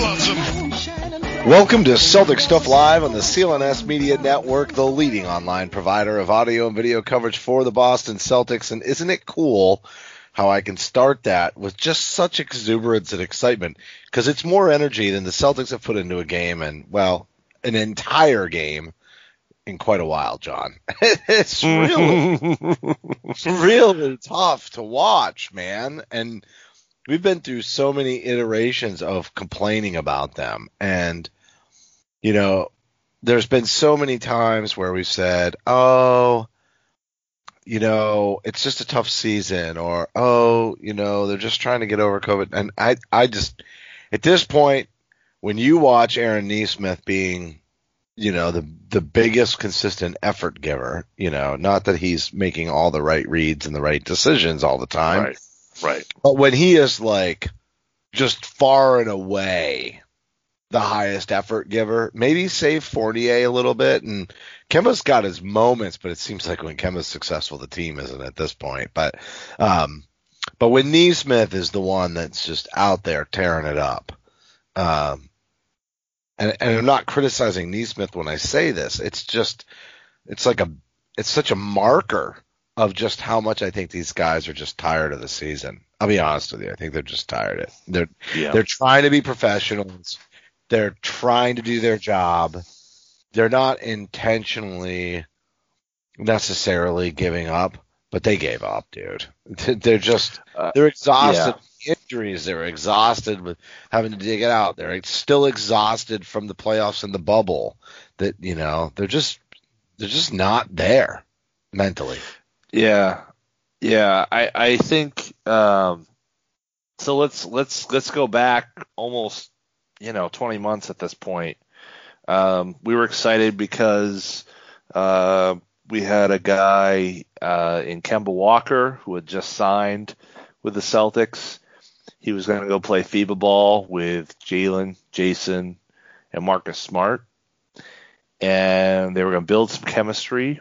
Loves him. Welcome to Celtics Stuff Live on the CLNS Media Network, the leading online provider of audio and video coverage for the Boston Celtics. And isn't it cool how I can start that with just such exuberance and excitement? Because it's more energy than the Celtics have put into a game and, well, an entire game in quite a while, Jon. it's really, really tough to watch, man. And we've been through so many iterations of complaining about them. And, you know, there's been so many times where we've said, oh, you know, it's just a tough season, or oh, you know, they're just trying to get over COVID. And I, I just, at this point, when you watch Aaron Nesmith being, you know, the the biggest consistent effort giver, you know, not that he's making all the right reads and the right decisions all the time, Right. Right. but when he is like just far and away the highest effort giver, maybe save Fournier a little bit. And Kemba's got his moments, but it seems like when Kemba's successful, the team isn't at this point. But, um, but when Nesmith is the one that's just out there tearing it up, um, and, and I'm not criticizing Nesmith when I say this. It's just, it's like a, it's such a marker of just how much I think these guys are just tired of the season. I'll be honest with you. I think they're just tired. Of it. They're Yeah. they're trying to be professionals. They're trying to do their job. They're not intentionally necessarily giving up, but they gave up, dude. They're just Uh, they're exhausted. with Injuries. They're exhausted with having to dig it out. They're still exhausted from the playoffs and the bubble. That you know they're just they're just not there mentally. Yeah, yeah. I I think um, so. Let's let's let's go back almost you know 20 months at this point. Um, we were excited because uh, we had a guy uh, in Kemba Walker who had just signed with the Celtics. He was going to go play FIBA ball with Jaylen, Jayson, and Marcus Smart, and they were going to build some chemistry.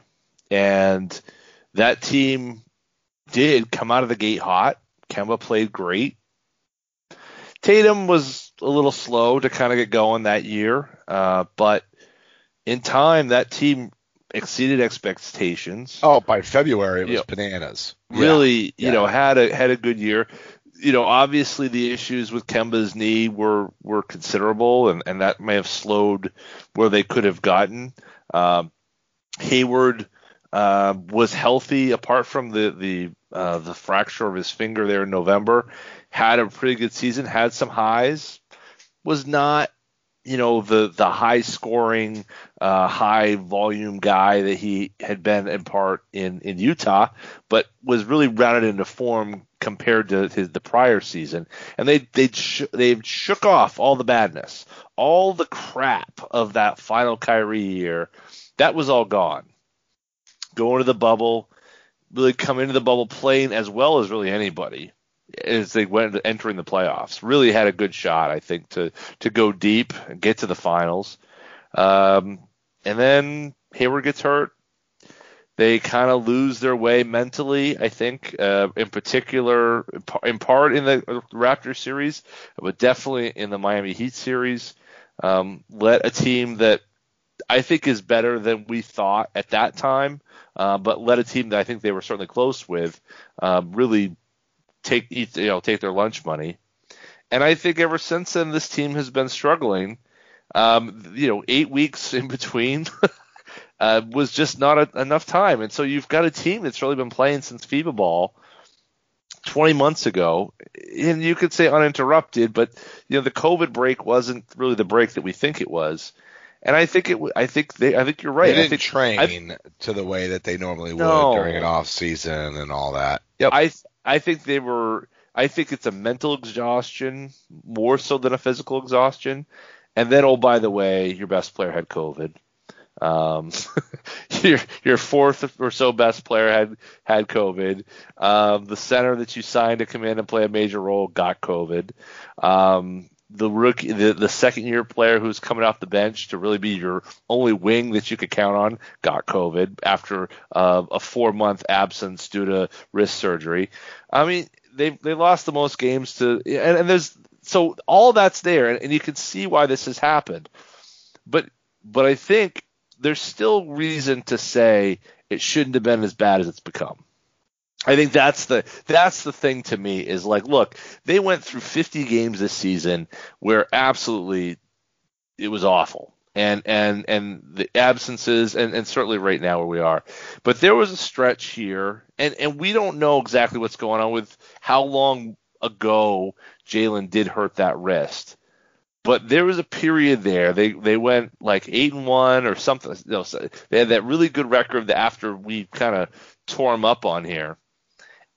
And that team did come out of the gate hot. Kemba played great. Tatum was a little slow to kind of get going that year, uh, but in time, that team exceeded expectations. Oh, by February it was Yeah. bananas. really, Yeah. you know, had a had a good year. You know, obviously the issues with Kemba's knee were were considerable, and and that may have slowed where they could have gotten. Um, Hayward uh, was healthy apart from the the uh, the fracture of his finger there in November. Had a pretty good season, had some highs. Was not, you know, the the high scoring, uh, high volume guy that he had been in part in in Utah, but was really rounded into form compared to his the prior season. And they they sh- they shook off all the badness, all the crap of that final Kyrie year. That was all gone going to the bubble, really come into the bubble playing as well as really anybody as they went entering the playoffs. Really had a good shot, I think, to to go deep and get to the finals. Um, and then Hayward gets hurt. They kind of lose their way mentally, I think, uh, in particular, in part in the Raptors series, but definitely in the Miami Heat series. Um, let a team that I think is better than we thought at that time, uh, but let a team that I think they were certainly close with uh, really take eat, you know take their lunch money. And I think ever since then, this team has been struggling. Um, you know, eight weeks in between. uh, was just not a, enough time. And so you've got a team that's really been playing since FIBA ball 20 months ago, and you could say uninterrupted, but you know the COVID break wasn't really the break that we think it was. And I think it. I think they. I think you're right. They I didn't think train I, to the way that they normally No. would during an off season and all that. Yep. I I think they were. I think it's a mental exhaustion more so than a physical exhaustion. And then, oh by the way, your best player had COVID. Um, your your fourth or so best player had had COVID. Um, the center that you signed to come in and play a major role got COVID. Um, the rookie, the, the second year player who's coming off the bench to really be your only wing that you could count on got COVID after uh, a four month absence due to wrist surgery. I mean, they they lost the most games to, and, and there's so all that's there, and, and you can see why this has happened. But but I think there's still reason to say it shouldn't have been as bad as it's become. I think that's the that's the thing to me is like, look, they went through 50 games this season where absolutely it was awful, and and and the absences, and, and certainly right now where we are, but there was a stretch here, and and we don't know exactly what's going on with how long ago Jaylen did hurt that wrist but there was a period there. They they went like eight and one or something. They had that really good record after we kind of tore them up on here,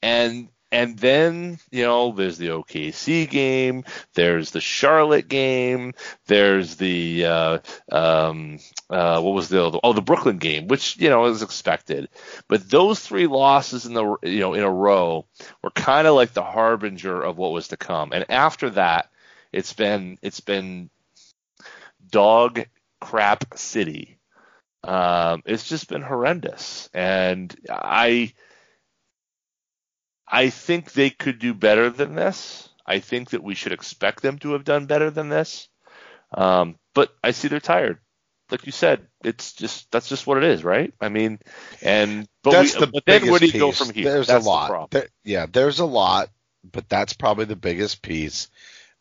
and and then you know there's the OKC game, there's the Charlotte game, there's the uh, um, uh, what was the oh the Brooklyn game, which you know is expected. But those three losses in the you know in a row were kind of like the harbinger of what was to come. And after that it's been it's been dog crap city. Um, it's just been horrendous, and I I think they could do better than this. I think that we should expect them to have done better than this. Um, but I see they're tired. Like you said, it's just that's just what it is, right? I mean, and but, that's we, the but then where do you biggest go from here? There's That's a the lot. problem. There- yeah, there's a lot, but that's probably the biggest piece.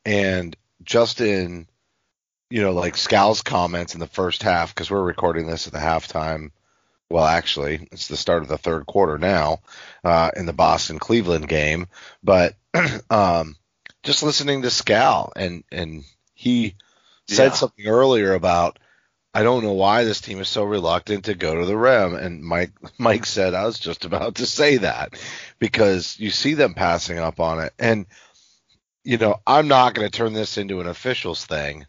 And just in, you know, like Scal's comments in the first half, because we're recording this at the halftime. Well, actually, it's the start of the third quarter now uh, in the Boston Cleveland game. But um, just listening to Scal, and and he said Yeah. something earlier about I don't know why this team is so reluctant to go to the rim. And Mike Mike said I was just about to say that because you see them passing up on it. And you know, I'm not going to turn this into an officials thing,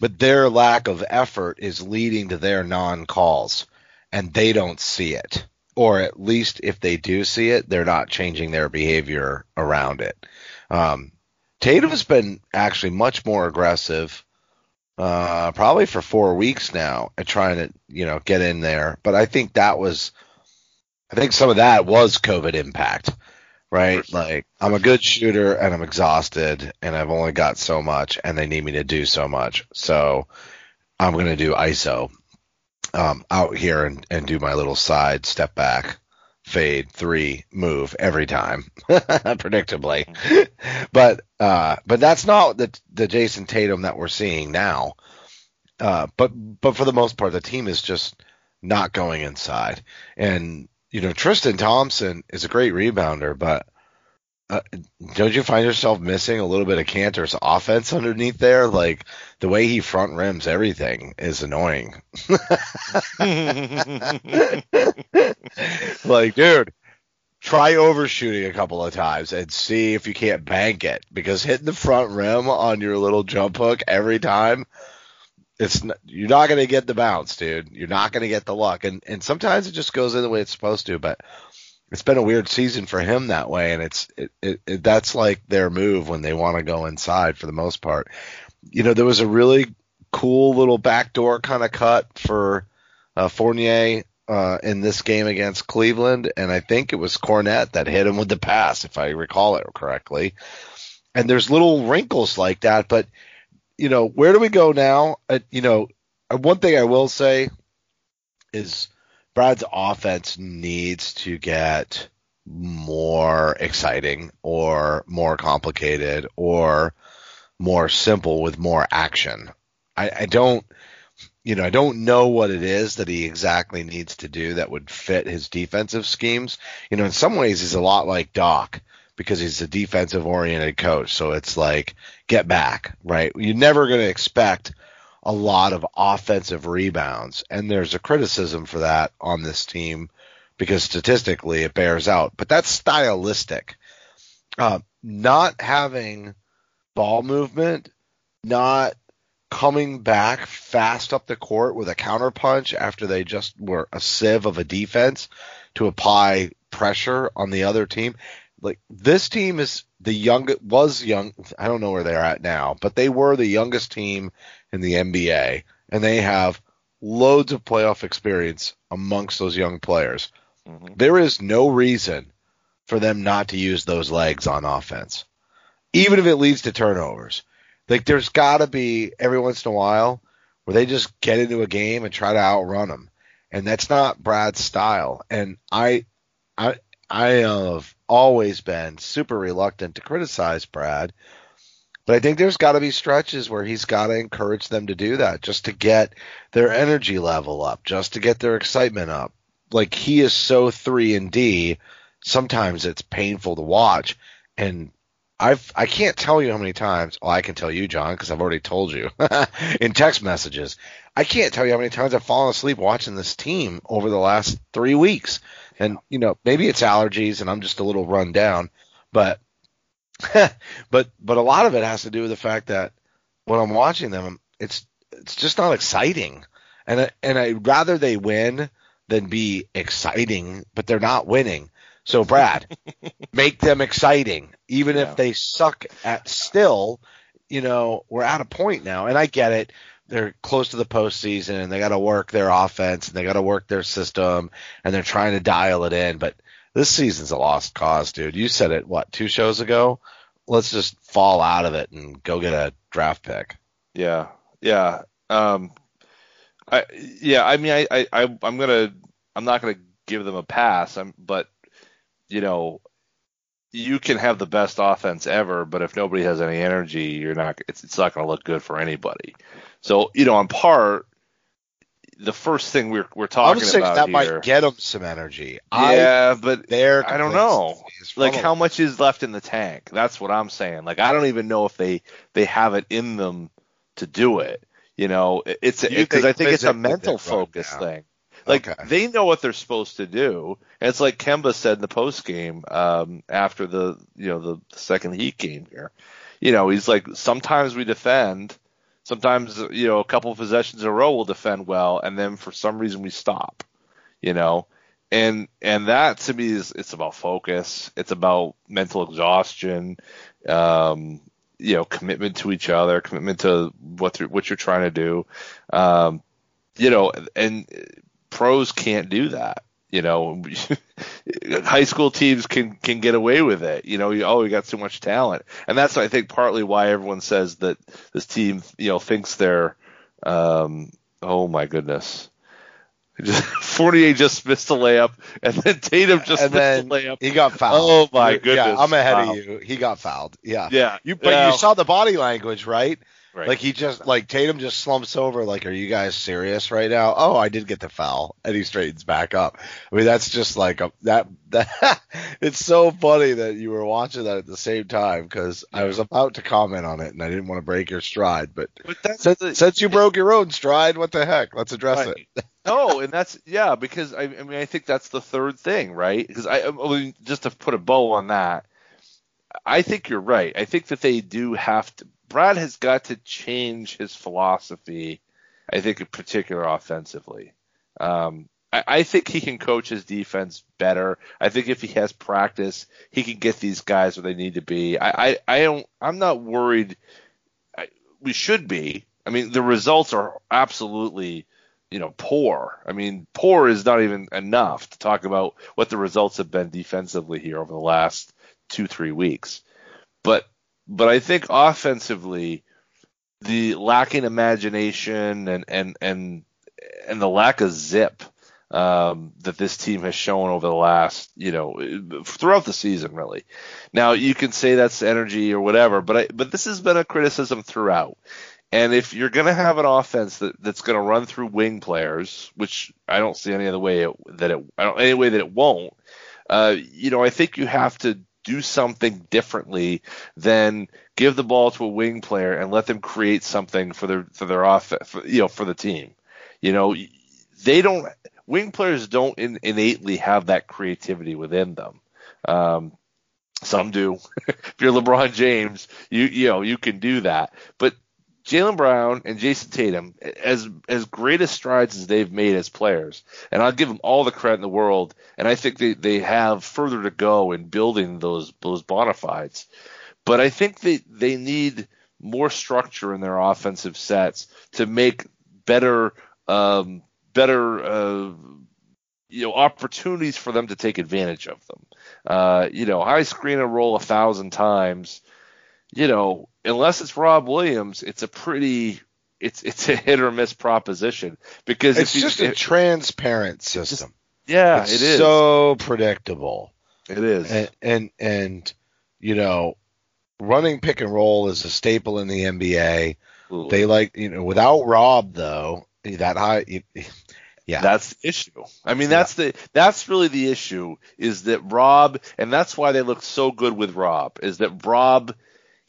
but their lack of effort is leading to their non-calls and they don't see it. Or at least if they do see it, they're not changing their behavior around it. Um, Tatum's been actually much more aggressive uh, probably for four weeks now at trying to, you know, get in there. But I think that was, I think some of that was COVID impact, right? Like I'm a good shooter and I'm exhausted and I've only got so much and they need me to do so much. So I'm going to do ISO, um, out here and, and do my little side step back fade three move every time predictably. But uh but that's not the the Jayson Tatum that we're seeing now. Uh but but for the most part the team is just not going inside. And you know Tristan Thompson is a great rebounder but uh, don't you find yourself missing a little bit of Kanter's offense underneath there? Like the way he front rims everything is annoying. like, dude, try overshooting a couple of times and see if you can't bank it because hitting the front rim on your little jump hook every time it's you're not going to get the bounce, dude. You're not going to get the luck and and sometimes it just goes in the way it's supposed to, but it's been a weird season for him that way and it's it, it, it that's like their move when they want to go inside for the most part. You know, there was a really cool little backdoor kind of cut for uh, Fournier uh, in this game against Cleveland, and I think it was Kornet that hit him with the pass, if I recall it correctly. And there's little wrinkles like that, but you know, where do we go now? Uh, you know, uh, one thing I will say is Brad's offense needs to get more exciting or more complicated or more simple with more action. I, I don't you know, I don't know what it is that he exactly needs to do that would fit his defensive schemes. You know, in some ways he's a lot like Doc because he's a defensive oriented coach. So it's like get back, right? You're never going to expect a lot of offensive rebounds, and there's a criticism for that on this team because statistically it bears out. But that's stylistic. Uh, not having ball movement, not coming back fast up the court with a counterpunch after they just were a sieve of a defense to apply pressure on the other team. Like this team is the young was young. I don't know where they're at now, but they were the youngest team in the NBA, and they have loads of playoff experience amongst those young players. Mm-hmm. There is no reason for them not to use those legs on offense, even if it leads to turnovers. Like there's got to be every once in a while where they just get into a game and try to outrun them, and that's not Brad's style. And I, I, I have always been super reluctant to criticize Brad, but I think there's got to be stretches where he's got to encourage them to do that, just to get their energy level up, just to get their excitement up. Like he is so three and D, sometimes it's painful to watch, and I've I can't tell you how many times. Well, I can tell you, Jon, because I've already told you in text messages. I can't tell you how many times I've fallen asleep watching this team over the last three weeks. And you know, maybe it's allergies, and I'm just a little run down, but but but a lot of it has to do with the fact that when I'm watching them, it's it's just not exciting, and I, and I'd rather they win than be exciting, but they're not winning. So Brad, make them exciting, even yeah. if they suck at still. You know, we're at a point now, and I get it. They're close to the postseason, and they got to work their offense, and they got to work their system, and they're trying to dial it in. But this season's a lost cause, dude. You said it what two shows ago? Let's just fall out of it and go get a draft pick. Yeah, yeah, um, I yeah. I mean, I I I'm gonna I'm not gonna give them a pass. I'm but you know, you can have the best offense ever, but if nobody has any energy, you're not. It's, it's not going to look good for anybody. So you know, on part, the first thing we're we're talking about that here, might get them some energy. Yeah, I, but there, I don't know. Like how much is left in the tank? That's what I'm saying. Like I don't even know if they they have it in them to do it. You know, it's because I think it's a mental focus thing. Like okay. they know what they're supposed to do. And it's like Kemba said in the post game um, after the you know the, second Heat game here. You know, he's like sometimes we defend, sometimes you know a couple of possessions in a row we'll defend well, and then for some reason we stop. You know, and and that to me is it's about focus. It's about mental exhaustion. Um, you know, commitment to each other, commitment to what what you're trying to do. Um, you know, and pros can't do that. You know, high school teams can can get away with it. You know, you, oh, we got so much talent, and that's I think partly why everyone says that this team, you know, thinks they're, um, oh my goodness, just, Fournier just missed a layup, and then Tatum just and missed a layup. He got fouled. Oh my goodness! Yeah, I'm ahead of you. He got fouled. Yeah. Yeah. You, but yeah. you saw the body language, right? Right. Like he just like Tatum just slumps over like, are you guys serious right now? Oh, I did get the foul, and he straightens back up. I mean, that's just like a that that. it's so funny that you were watching that at the same time because. I was about to comment on it and I didn't want to break your stride, but, but since, the, since you broke your own stride, what the heck? Let's address right. it. no, and that's yeah, because I, I mean I think that's the third thing, right? Because I, I mean, just to put a bow on that. I think you're right. I think that they do have to Brad has got to change his philosophy. I think, in particular, offensively. Um, I, I, think he can coach his defense better. I think if he has practice, he can get these guys where they need to be. I, I, I don't. I'm not worried. I, we should be. I mean, the results are absolutely, you know, poor. I mean, poor is not even enough to talk about what the results have been defensively here over the last two, three weeks. But but I think offensively, the lacking imagination and and and and the lack of zip um, that this team has shown over the last, you know, throughout the season, really. Now you can say that's energy or whatever, but I, but this has been a criticism throughout, And if you're going to have an offense that, that's going to run through wing players, which I don't see any other way it, that it I don't any way that it won't, uh, you know, I think you have to do something differently than give the ball to a wing player and let them create something for their for their off for, you know for the team. You know, they don't wing players don't in, innately have that creativity within them. Um, some do. if you're LeBron James, you you know you can do that. But Jaylen Brown and Jayson Tatum, as as great as strides as they've made as players, and I'll give them all the credit in the world, and I think they, they have further to go in building those those bona fides. But I think they, they need more structure in their offensive sets to make better um, better uh, you know opportunities for them to take advantage of them. Uh, you know, high screen and roll a thousand times. You know, unless it's Rob Williams, it's a pretty it's it's a hit or miss proposition because it's if you, just a if, transparent system. yeah, it's it is so predictable. it is And, and and you know, running pick and roll is a staple in the NBA. Absolutely. They like you know without Rob though that high. Yeah, That's the issue. I mean, that's the that's really the issue is that Rob, and that's why they look so good with Rob, is that Rob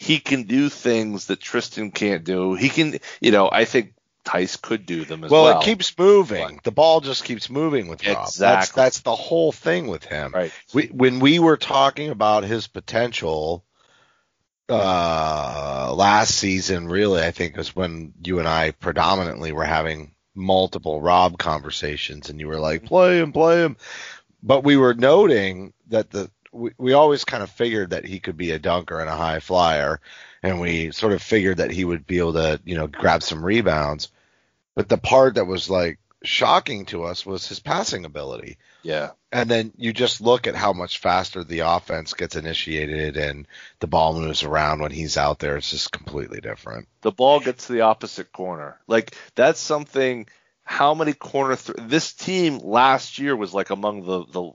he can do things that Tristan can't do. He can, you know, I think Theis could do them as well, well. it keeps moving. The ball just keeps moving with Rob. That's Exactly. that's the whole thing with him. right. We, when we were talking about his potential uh last season, really, I think was when you and I predominantly were having multiple Rob conversations, and you were like, "Play him, play him," but we were noting that the we, we always kind of figured that he could be a dunker and a high flyer, and we sort of figured that he would be able to, you know, grab some rebounds. But the part that was like shocking to us was his passing ability. Yeah. And then you just look at how much faster the offense gets initiated and the ball moves around when he's out there. It's just completely different. the ball gets to the opposite corner. Like that's something. How many corner? Th- this team last year was like among the the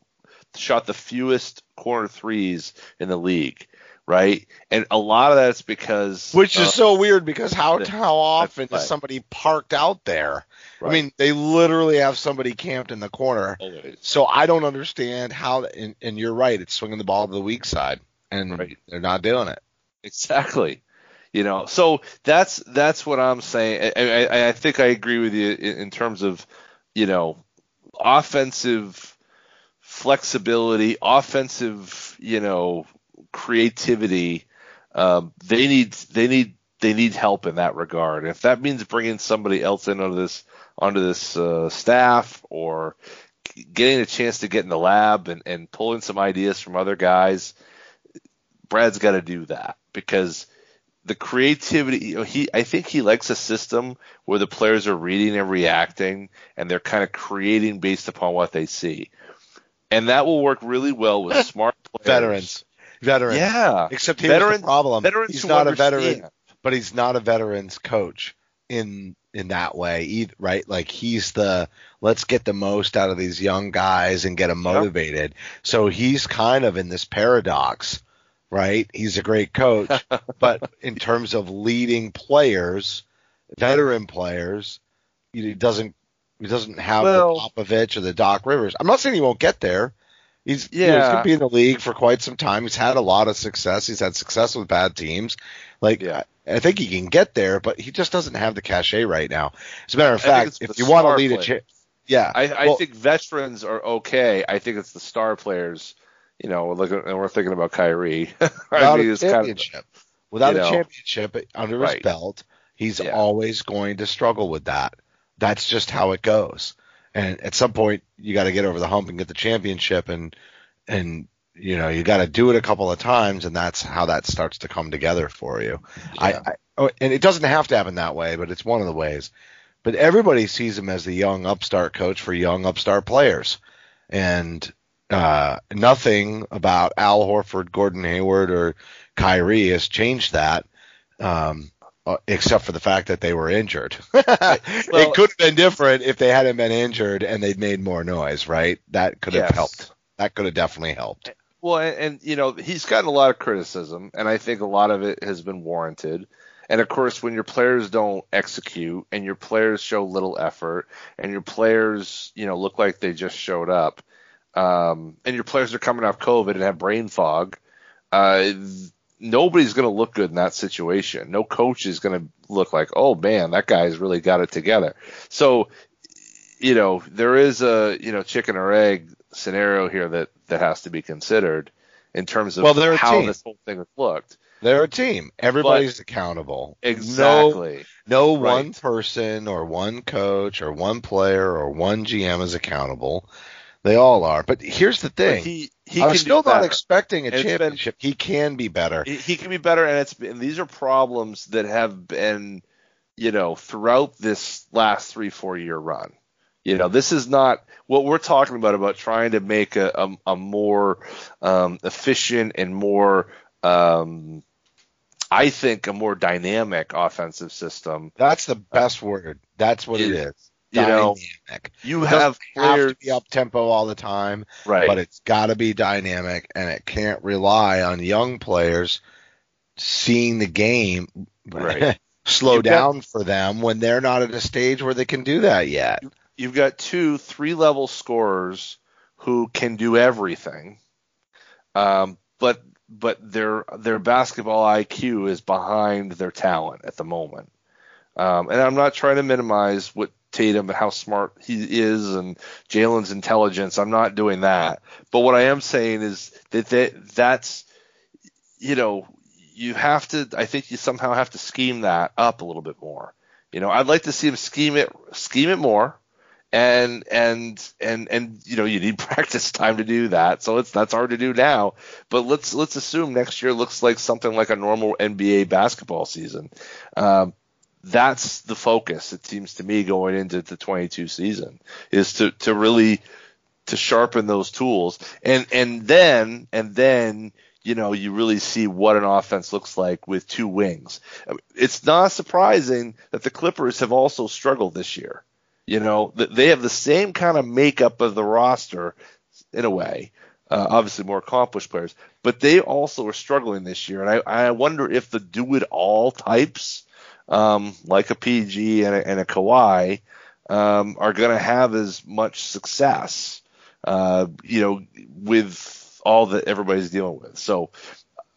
shot the fewest corner threes in the league, right? And a lot of that's because Which is uh, so weird because how the- how often is somebody parked out there? I mean, they literally have somebody camped in the corner. always. So I don't understand how. And, and you're right, it's swinging the ball to the weak side, and Right. they're not doing it. Exactly. You know, so that's that's what I'm saying. I, I, I think I agree with you in, in terms of, you know, offensive flexibility, offensive, you know, creativity. Um, they need they need they need help in that regard. If that means bringing somebody else in this onto this uh, staff or getting a chance to get in the lab and, and pulling some ideas from other guys, Brad's got to do that because the creativity. You know, he I think he likes a system where the players are reading and reacting, and they're kind of creating based upon what they see, and that will work really well with smart players. Veterans, veterans. Yeah, Except here's Veterans- the problem. veterans he's not a veteran, but he's not a veterans coach in in that way either, right? Like he's the let's get the most out of these young guys and get them motivated. So he's kind of in this paradox, right? He's a great coach, but in terms of leading players, veteran players, he doesn't he doesn't have Well- the Popovich or the Doc Rivers. I'm not saying he won't get there. He's you know, he's gonna be in the league for quite some time. He's had a lot of success. He's had success with bad teams. Like Yeah. I, I think he can get there, but he just doesn't have the cachet right now. As a matter of I fact, if you want to lead a players. cha- yeah, I, I well, think veterans are okay. I think it's the star players. You know, look, and we're thinking about Kyrie. I without mean, a it's kind of championship, without a know. championship under his belt, he's Yeah. always going to struggle with that. That's just how it goes. And at some point, you got to get over the hump and get the championship, and and you know you got to do it a couple of times, and that's how that starts to come together for you. I, I oh, and it doesn't have to happen that way, but it's one of the ways. But everybody sees him as the young upstart coach for young upstart players, and uh, nothing about Al Horford, Gordon Hayward, or Kyrie has changed that, um, except for the fact that they were injured. it could have been different if they hadn't been injured and they'd made more noise, right? That could have Yes. helped. That could have definitely helped. Well, and, and you know, he's gotten a lot of criticism, and I think a lot of it has been warranted. And of course, when your players don't execute and your players show little effort and your players, you know, look like they just showed up, um, and your players are coming off COVID and have brain fog, uh, nobody's going to look good in that situation. No coach is going to look like, oh man, that guy's really got it together. So, you know, there is a you know chicken or egg scenario here that that has to be considered in terms of Well, they're how team. this whole thing has looked. They're a team. Everybody's accountable. No, Exactly. no Right. one person or one coach or one player or one GM is accountable. They all are. But here's the But thing. he he I'm still not expecting a It's been- championship. he can be better. he, he can be better, and it's and these are problems that have been, you know, throughout this last three four year run. You know, this is not what we're talking about about trying to make a a, a more um, efficient and more, um, I think, a more dynamic offensive system. That's the best word. That's what it is. You know, Dynamic. you have doesn't have to be up tempo all the time, right? but it's got to be dynamic, and it can't rely on young players seeing the game Right. slow You've got- down for them when they're not at a stage where they can do that yet. you've got two three level scorers who can do everything um, but but their their basketball IQ is behind their talent at the moment um, and I'm not trying to minimize what Tatum and how smart he is and Jaylen's intelligence I'm not doing that. But what I am saying is that that that's you know you have to I think you somehow have to scheme that up a little bit more. You know I'd like to see him scheme it scheme it more and and and and you know you need practice time to do that. So it's that's hard to do now. But let's let's assume next year looks like something like a normal nba basketball season. Um, that's the focus it seems to me going into the 22 season is to to really to sharpen those tools and and then and then you know you really see what an offense looks like with two wings it's not surprising that the clippers have also struggled this year you know, they have the same kind of makeup of the roster in a way. Uh, obviously, more accomplished players, but they also are struggling this year. And I, I wonder if the do it all types, um, like a PG and a, and a Kawhi, um, are going to have as much success, uh, you know, with all that everybody's dealing with. So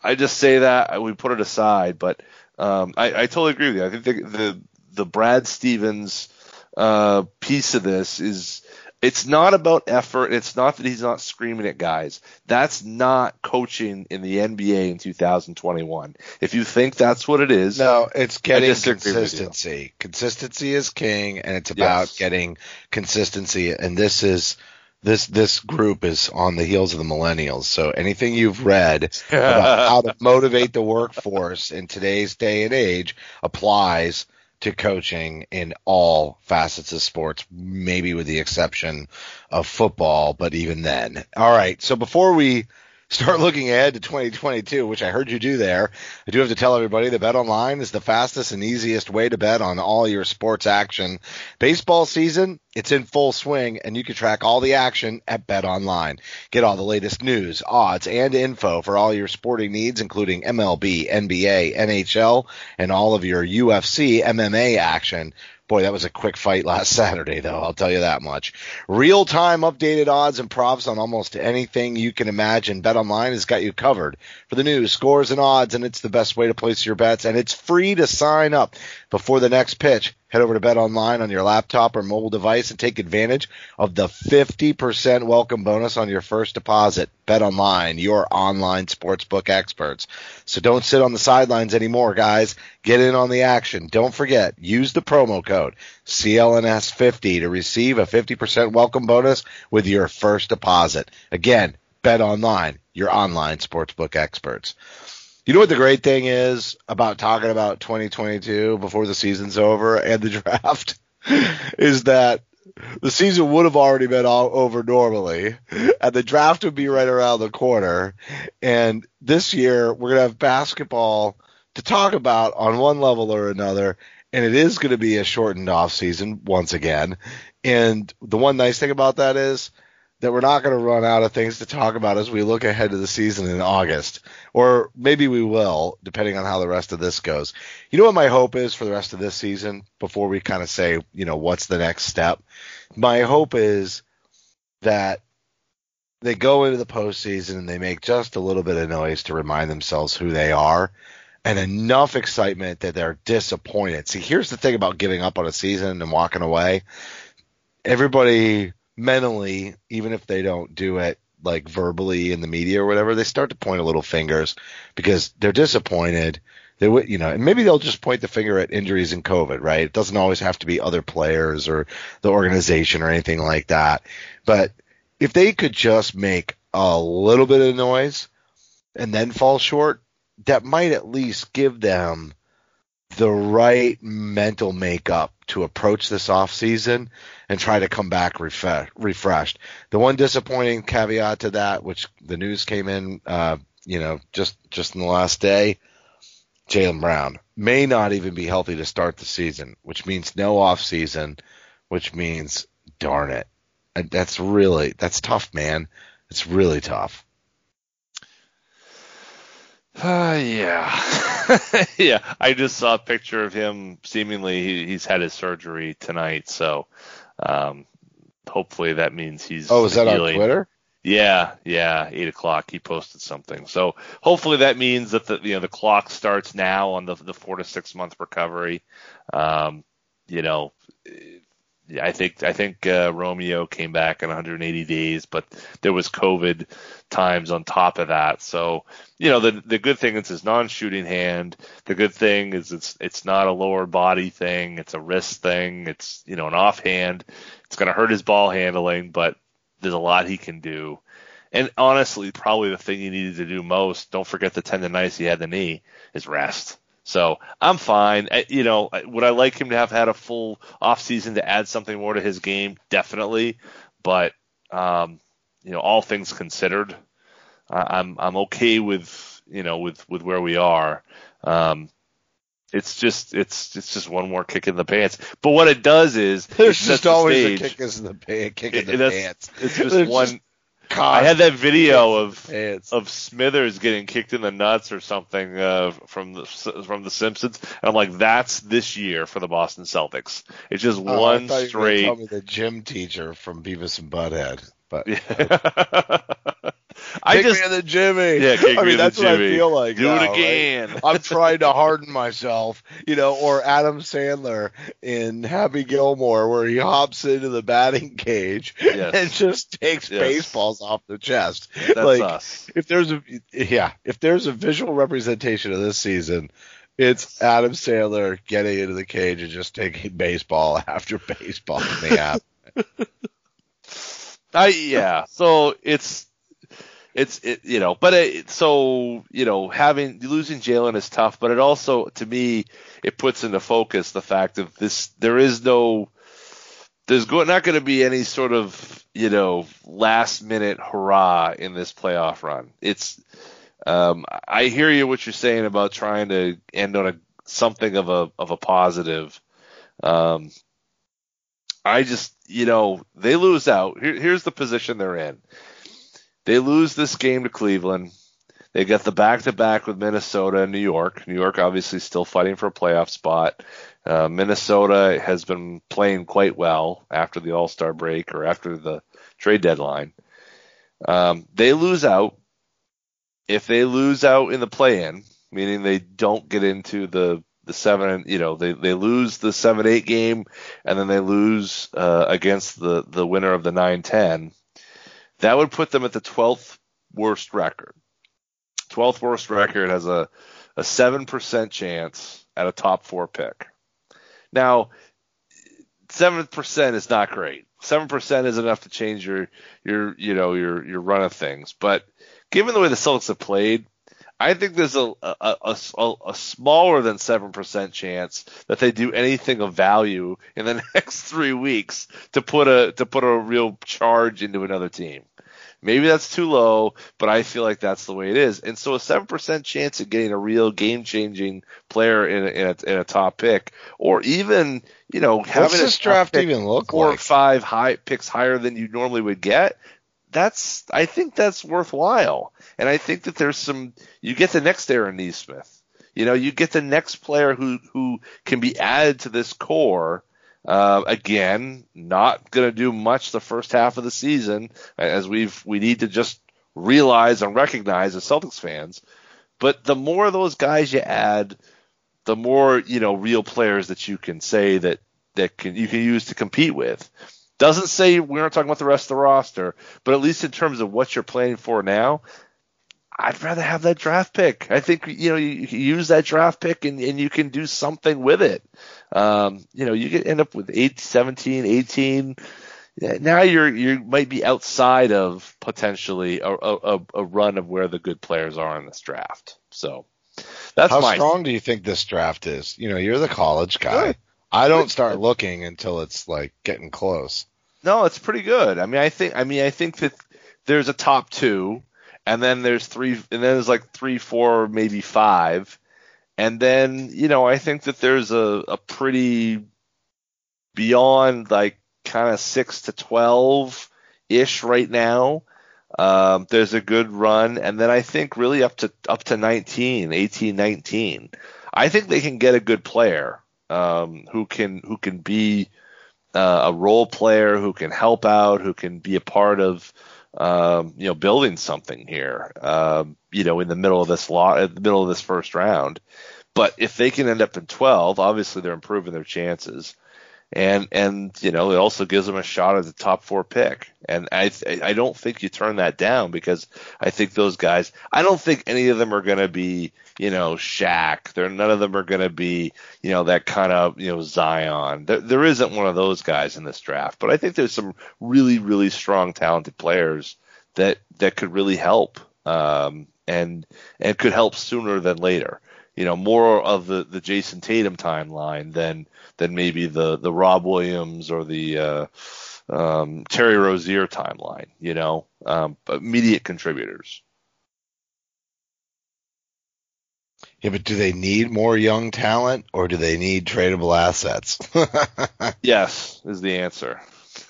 I just say that we put it aside, but um, I, I totally agree with you. I think the the, the Brad Stevens uh, piece of this is it's not about effort. It's not that he's not screaming at guys. That's not coaching in the NBA in 2021. If you think that's what it is, No, it's getting disagree with you. consistency. Consistency is king, and it's about Yes. getting consistency. And this is this this group is on the heels of the millennials. So anything you've read about how to motivate the workforce in today's day and age applies to coaching in all facets of sports, maybe with the exception of football, but even then. All right. So before we start looking ahead to 2022, which I heard you do there, I do have to tell everybody that Bet Online is the fastest and easiest way to bet on all your sports action. Baseball season, it's in full swing and you can track all the action at Bet Online. Get all the latest news, odds, and info for all your sporting needs, including MLB, NBA, NHL, and all of your UFC, MMA action. Boy, that was a quick fight last Saturday, though. I'll tell you that much. Real time updated odds and props on almost anything you can imagine. Bet Online has got you covered for the news, scores, and odds, and it's the best way to place your bets. And it's free to sign up before the next pitch. Head over to BetOnline on your laptop or mobile device and take advantage of the 50% welcome bonus on your first deposit. BetOnline, your online sportsbook experts. So don't sit on the sidelines anymore, guys. Get in on the action. Don't forget, use the promo code CLNS50 to receive a 50% welcome bonus with your first deposit. Again, BetOnline, your online sportsbook experts. You know what the great thing is about talking about 2022 before the season's over and the draft is that the season would have already been all over normally and the draft would be right around the corner. And this year we're going to have basketball to talk about on one level or another and it is going to be a shortened off season once again. And the one nice thing about that is that we're not going to run out of things to talk about as we look ahead to the season in August, or maybe we will, depending on how the rest of this goes. You know what my hope is for the rest of this season before we kind of say, you know, what's the next step? My hope is that they go into the postseason and they make just a little bit of noise to remind themselves who they are and enough excitement that they're disappointed. See, here's the thing about giving up on a season and walking away. Everybody mentally, even if they don't do it like verbally in the media or whatever, they start to point a little fingers because they're disappointed. They would, you know, and maybe they'll just point the finger at injuries and COVID, right? It doesn't always have to be other players or the organization or anything like that. But if they could just make a little bit of noise and then fall short, that might at least give them the right mental makeup to approach this off season and try to come back refreshed. The one disappointing caveat to that, which the news came in, uh, you know, just just in the last day, Jaylen Brown may not even be healthy to start the season, which means no off season, which means darn it, and that's really that's tough, man. It's really tough. Uh, yeah, yeah. I just saw a picture of him. Seemingly, he, he's had his surgery tonight, so um, hopefully that means he's. Oh, is that healing. on Twitter? Yeah, yeah, eight o'clock. He posted something. So hopefully that means that the you know the clock starts now on the the four to six month recovery. Um, you know, I think I think uh, Romeo came back in 180 days, but there was COVID times on top of that. So you know the the good thing is his non-shooting hand. The good thing is it's it's not a lower body thing. It's a wrist thing. It's you know an offhand. It's going to hurt his ball handling, but there's a lot he can do. And honestly, probably the thing he needed to do most. Don't forget the tendonitis he had in the knee is rest. So I'm fine. I, you know, would I like him to have had a full off season to add something more to his game? Definitely. But um, you know, all things considered, I, I'm I'm okay with you know with with where we are. Um, it's just it's it's just one more kick in the pants. But what it does is There's it just always a kick in the pants. Kick in the that's- pants. It's just There's one. Constant I had that video of of Smithers getting kicked in the nuts or something uh, from the from the Simpsons, and I'm like, that's this year for the Boston Celtics. It's just Oh, one you were straight. Me the gym teacher from Beavis and Butthead, but yeah. I just me in the Jimmy. Yeah, kick I me mean the that's what I feel like. Do it now, right? again. I'm trying to harden myself, you know, or Adam Sandler in Happy Gilmore, where he hops into the batting cage Yes. and just takes Yes. baseballs off the chest. that's like, us. if there's a yeah, if there's a visual representation of this season, it's Adam Sandler getting into the cage and just taking baseball after baseball in the app. I yeah. So it's it's it you know, but it, so you know having losing Jaylen is tough, but it also to me it puts into focus the fact of this. There is no there's go, not going to be any sort of you know last minute hurrah in this playoff run. It's um, I hear you what you're saying about trying to end on a something of a of a positive. Um, I just you know they lose out. Here, here's the position they're in. They lose this game to Cleveland. They get the back to back with Minnesota and New York. New York obviously still fighting for a playoff spot. Uh, Minnesota has been playing quite well after the All Star break or after the trade deadline. Um, they lose out. If they lose out in the play in, meaning they don't get into the the seven, you know, they, they lose the seven eight game, and then they lose uh, against the the winner of the nine ten. That would put them at the twelfth worst record. Twelfth worst record has a a seven percent chance at a top four pick. Now, seven percent is not great. Seven percent is enough to change your your you know your your run of things. But given the way the Celtics have played, I think there's a a, a, a, smaller than seven percent chance that they do anything of value in the next three weeks to put a to put a real charge into another team. Maybe that's too low, but I feel like that's the way it is. And so a seven percent chance of getting a real game changing player in a, in a, in a top pick, or even you know having What's a this draft even look four or like? five high picks higher than you normally would get, that's I think that's worthwhile, and I think that there's some. You get the next Aaron Nesmith. You know, you get the next player who who can be added to this core. Uh, again, not going to do much the first half of the season, as we've we need to just realize and recognize as Celtics fans. But the more of those guys you add, the more you know real players that you can say that that can you can use to compete with. Doesn't say we're not talking about the rest of the roster, but at least in terms of what you're planning for now, I'd rather have that draft pick. I think you know you, you use that draft pick and, and you can do something with it. Um, you know, you could end up with 8, 17, 18. Now you're you might be outside of potentially a, a, a run of where the good players are in this draft. So that's how my, strong do you think this draft is? You know, you're the college guy. Good. I don't start looking until it's like getting close. No, it's pretty good. I mean, I think I mean I think that there's a top two and then there's three, and then there's like three, four, maybe five, and then you know I think that there's a, a pretty beyond like kind of six to twelve ish right now. Um, there's a good run, and then I think really up to up to 19, 18, 19. I think they can get a good player um, who can who can be uh, a role player, who can help out, who can be a part of um, you know, building something here, um, you know, in the middle of this lot, in the middle of this first round. But if they can end up in 12, obviously they're improving their chances. And, and, you know, it also gives them a shot at the top four pick. And I, I don't think you turn that down because I think those guys, I don't think any of them are going to be, you know, Shaq. They're, none of them are going to be, you know, that kind of, you know, Zion. There, there isn't one of those guys in this draft, but I think there's some really, really strong, talented players that, that could really help. Um, and, and could help sooner than later you know more of the the Jayson Tatum timeline than than maybe the the Rob Williams or the uh, um, Terry Rozier timeline. You know, um, immediate contributors. Yeah, but do they need more young talent or do they need tradable assets? yes, is the answer.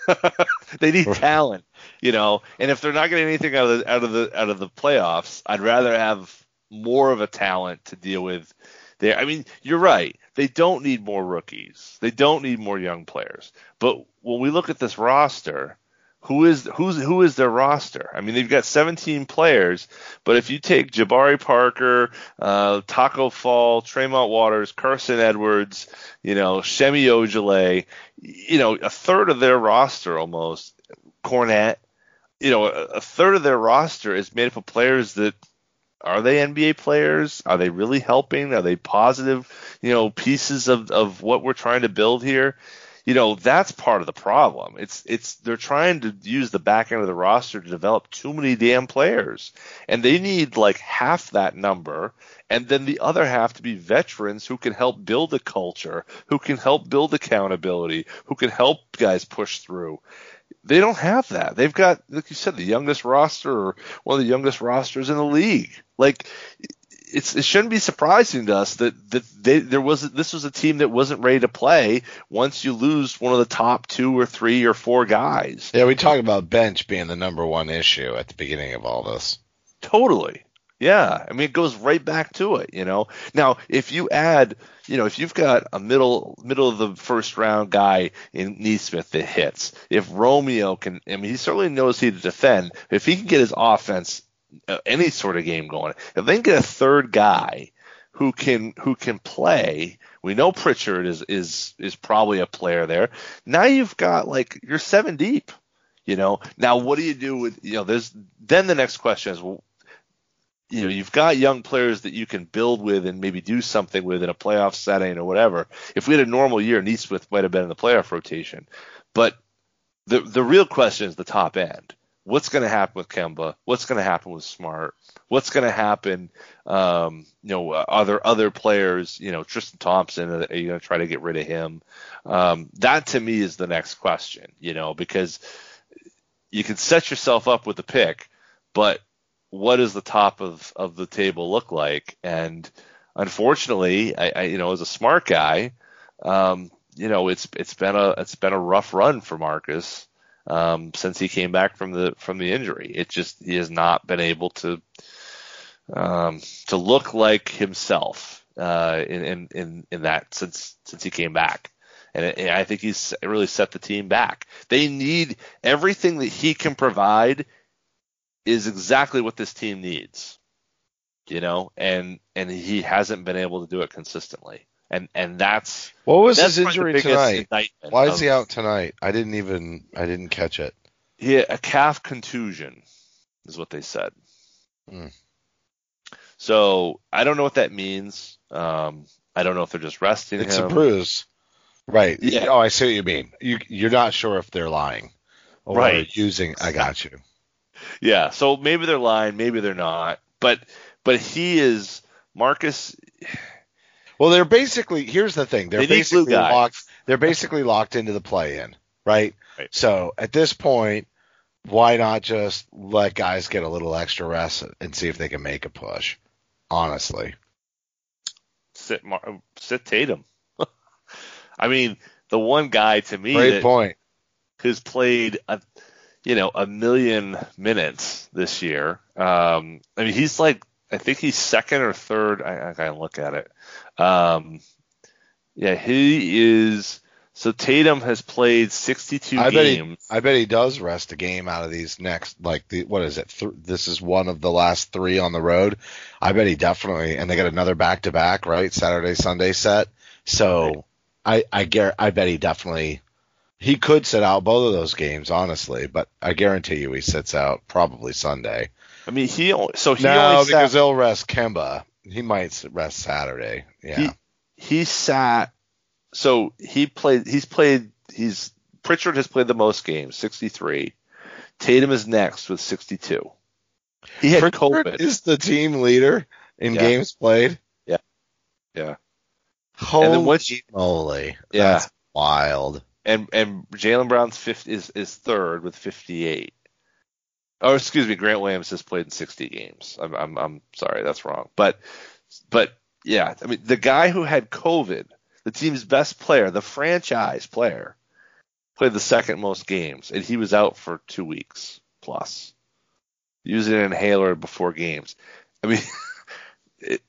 they need talent, you know. And if they're not getting anything out of the out of the out of the playoffs, I'd rather have more of a talent to deal with there. I mean, you're right. They don't need more rookies. They don't need more young players. But when we look at this roster, who is who's who is their roster? I mean, they've got 17 players, but if you take Jabari Parker, uh, Tacko Fall, Tremont Waters, Carson Edwards, you know, Semi Ojeleye, you know, a third of their roster almost, Kornet, you know, a, a third of their roster is made up of players that are they NBA players? Are they really helping? Are they positive, you know, pieces of, of what we're trying to build here? You know, that's part of the problem. It's it's they're trying to use the back end of the roster to develop too many damn players. And they need like half that number and then the other half to be veterans who can help build a culture, who can help build accountability, who can help guys push through they don't have that. They've got, like you said, the youngest roster or one of the youngest rosters in the league. Like it's it shouldn't be surprising to us that that they, there was this was a team that wasn't ready to play once you lose one of the top two or three or four guys. Yeah, we talk about bench being the number one issue at the beginning of all this. Totally. Yeah, I mean it goes right back to it, you know. Now, if you add, you know, if you've got a middle middle of the first round guy in Nesmith that hits, if Romeo can, I mean, he certainly knows he to defend. If he can get his offense, uh, any sort of game going, if they can get a third guy who can who can play, we know Pritchard is is is probably a player there. Now you've got like you're seven deep. You know, now what do you do with you know? There's then the next question is, well, you know you've got young players that you can build with and maybe do something with in a playoff setting or whatever. If we had a normal year, Nesmith might have been in the playoff rotation, but the the real question is the top end. What's going to happen with Kemba? What's going to happen with Smart? What's going to happen? Um, you know, are there other players? You know, Tristan Thompson. Are you going to try to get rid of him? Um, that to me is the next question. You know, because you can set yourself up with a pick, but what does the top of, of the table look like? And unfortunately, I, I you know, as a smart guy, um, you know, it's it's been a it's been a rough run for Marcus. um, since he came back from the from the injury. It just he has not been able to um, to look like himself uh, in, in in in that since since he came back. And, it, and I think he's really set the team back. They need everything that he can provide is exactly what this team needs. You know, and and he hasn't been able to do it consistently. And and that's What was that's his injury tonight? Why is of- he out tonight? I didn't even I didn't catch it. Yeah, a calf contusion, is what they said. Hmm. So I don't know what that means. Um, I don't know if they're just resting It's him. a bruise. Right. Yeah. Oh, I see what you mean. You you're not sure if they're lying. Or Right. using I got you. Yeah. So maybe they're lying, maybe they're not. But but he is Marcus. Well, they're basically here's the thing. They're They basically locked they're basically locked into the play in, right? Right. So at this point, why not just let guys get a little extra rest and see if they can make a push? Honestly. Sit Mar- sit Tatum. I mean, the one guy to me Great point. who's played a you know a million minutes this year. Um, I mean, he's like I think he's second or third. I, I gotta look at it. Um, yeah, he is. So Tatum has played 62 I bet he games. I bet he does rest a game out of these next like the what is it? Th- this is one of the last 3 on the road. I bet he definitely and they got another back to back, right? Saturday Sunday set. So I I gar- I bet he definitely he could sit out both of those games honestly, but I guarantee you he sits out probably Sunday. I mean, he only, so he no, only because sat, they'll rest Kemba. He might rest Saturday. Yeah. he sat. So he played. He's played. He's Pritchard has played the most games, 63. Tatum is next with 62. He had Pritchard COVID. is the team leader in Yeah. games played. yeah. Yeah. Holy then once you- moly. Yeah. That's wild. And and Jaylen Brown's fifth is is third with 58. Oh, excuse me, Grant Williams has played in 60 games. I'm I'm I'm sorry, that's wrong. But but yeah, I mean the guy who had COVID, the team's best player, the franchise player, played the second most games, and he was out for two weeks plus, using an inhaler before games. I mean.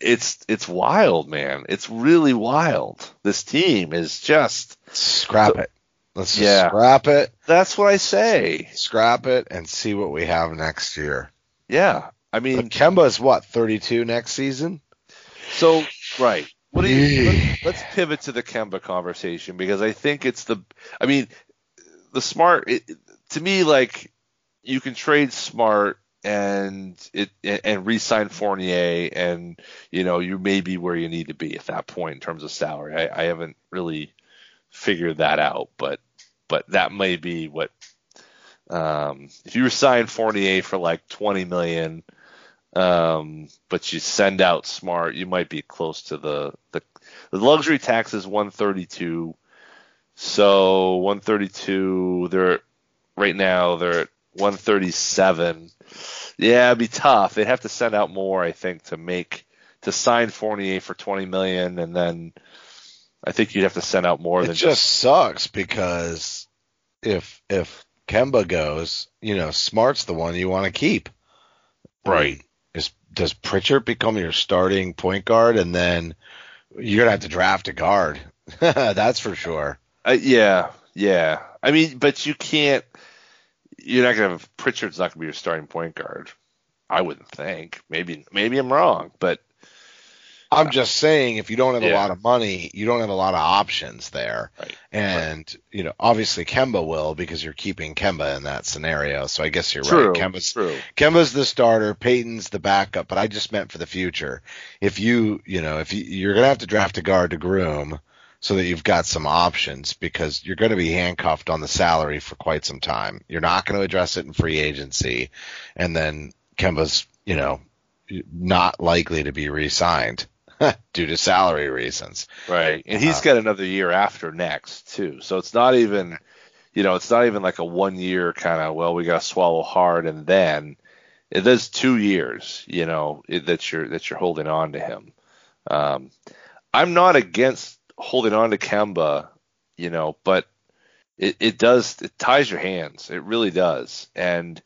It's it's wild, man. It's really wild. This team is just Scrap So- it. Let's just Yeah. scrap it, That's what I say. scrap it, and see what we have next year. Yeah. I But mean, Kemba's what, 32 next season? so right. What do you? Let's, let's pivot to the Kemba conversation because I think it's the. I mean, the smart. It, to me, like you can trade smart and it and re-sign Fournier, and you know you may be where you need to be at that point in terms of salary. I, I haven't really figured that out, but but that may be what. Um, if you resign Fournier for like 20 million, um, but you send out smart, you might be close to the the, the luxury tax is 132. So 132, they're right now they're at 137. Yeah, it'd be tough. They'd have to send out more, I think, to make to sign Fournier for 20 million, and then I think you'd have to send out more than It than just sucks because if if Kemba goes, you know, Smart's the one you want to keep. Right. Is does Pritchard become your starting point guard and then you're gonna have to draft a guard. That's for sure. Uh, yeah, yeah. I mean, but you can't. You're not gonna have Pritchard's not gonna be your starting point guard. I wouldn't think. Maybe maybe I'm wrong, but I'm just saying if you don't have a lot of money, you don't have a lot of options there. Right. And you know, obviously Kemba will because you're keeping Kemba in that scenario. So I guess you're true. right. Kemba's true. Kemba's the starter, Peyton's the backup, but I just meant for the future. If you, you know, if you, you're going to have to draft a guard to groom so that you've got some options because you're going to be handcuffed on the salary for quite some time. You're not going to address it in free agency. And then Kemba's, you know, not likely to be re-signed due to salary reasons. Right. And he's Uh, got another year after next too. So it's not even you know, it's not even like a one year kind of well, we got to swallow hard and then it is two years, you know, it, that you're that you're holding on to him. Um, I'm not against holding on to Kemba, you know, but it, it does it ties your hands. It really does. And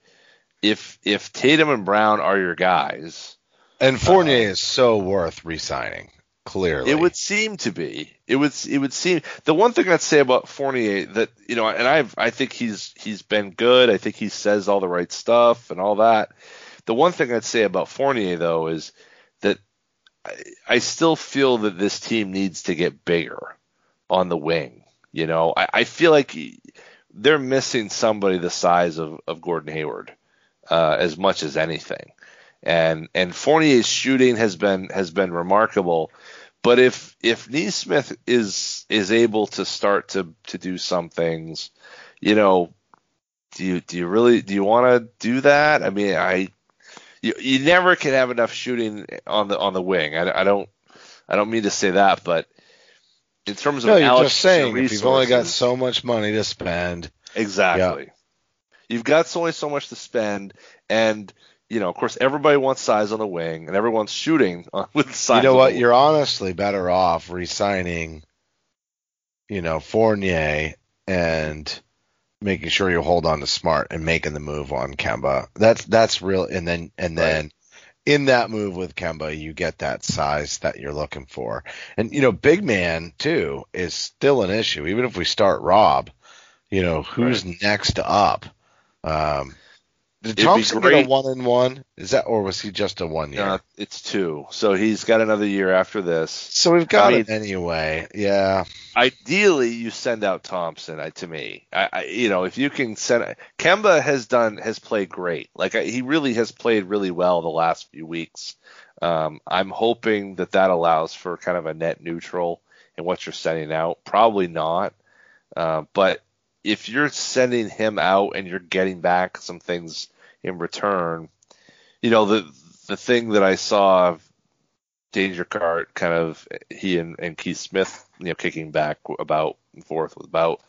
if if Tatum and Brown are your guys, And Fournier is so worth re-signing. Clearly, it would seem to be. It would it would seem the one thing I'd say about Fournier that you know, and I've I think he's he's been good. I think he says all the right stuff and all that. The one thing I'd say about Fournier though is that I, I still feel that this team needs to get bigger on the wing. You know, I, I feel like he- they're missing somebody the size of, of Gordon Hayward uh, as much as anything. And and Fournier's shooting has been has been remarkable. But if if Nesmith is is able to start to to do some things, you know, do you do you really do you want to do that? I mean, I you, you never can have enough shooting on the on the wing. I, I don't I don't mean to say that, but in terms of no, you're just saying if you've only got so much money to spend, Exactly. You've got only so much to spend, and you know, of course, everybody wants size on the wing, and everyone's shooting on, with size. you know what? You're honestly better off re-signing, you know, Fournier and making sure you hold on to Smart and making the move on Kemba. That's that's real. And then and then in that move with Kemba, you get that size that you're looking for. And you know, big man too is still an issue. Even if we start Rob, you know, who's next up? Um, did Thompson get a one and one? Is that or was he just a one year? Uh, it's two, so he's got another year after this. So we've got I it anyway. Yeah. Ideally, you send out Thompson. I, to me, I, I, you know, if you can send Kemba has done has played great. Like I, he really has played really well the last few weeks. Um, I'm hoping that that allows for kind of a net neutral in what you're sending out. Probably not, uh, but if you're sending him out and you're getting back some things in return, you know the the thing that I saw Danger Cart kind of he and, and Keith Smith you know kicking back about and forth about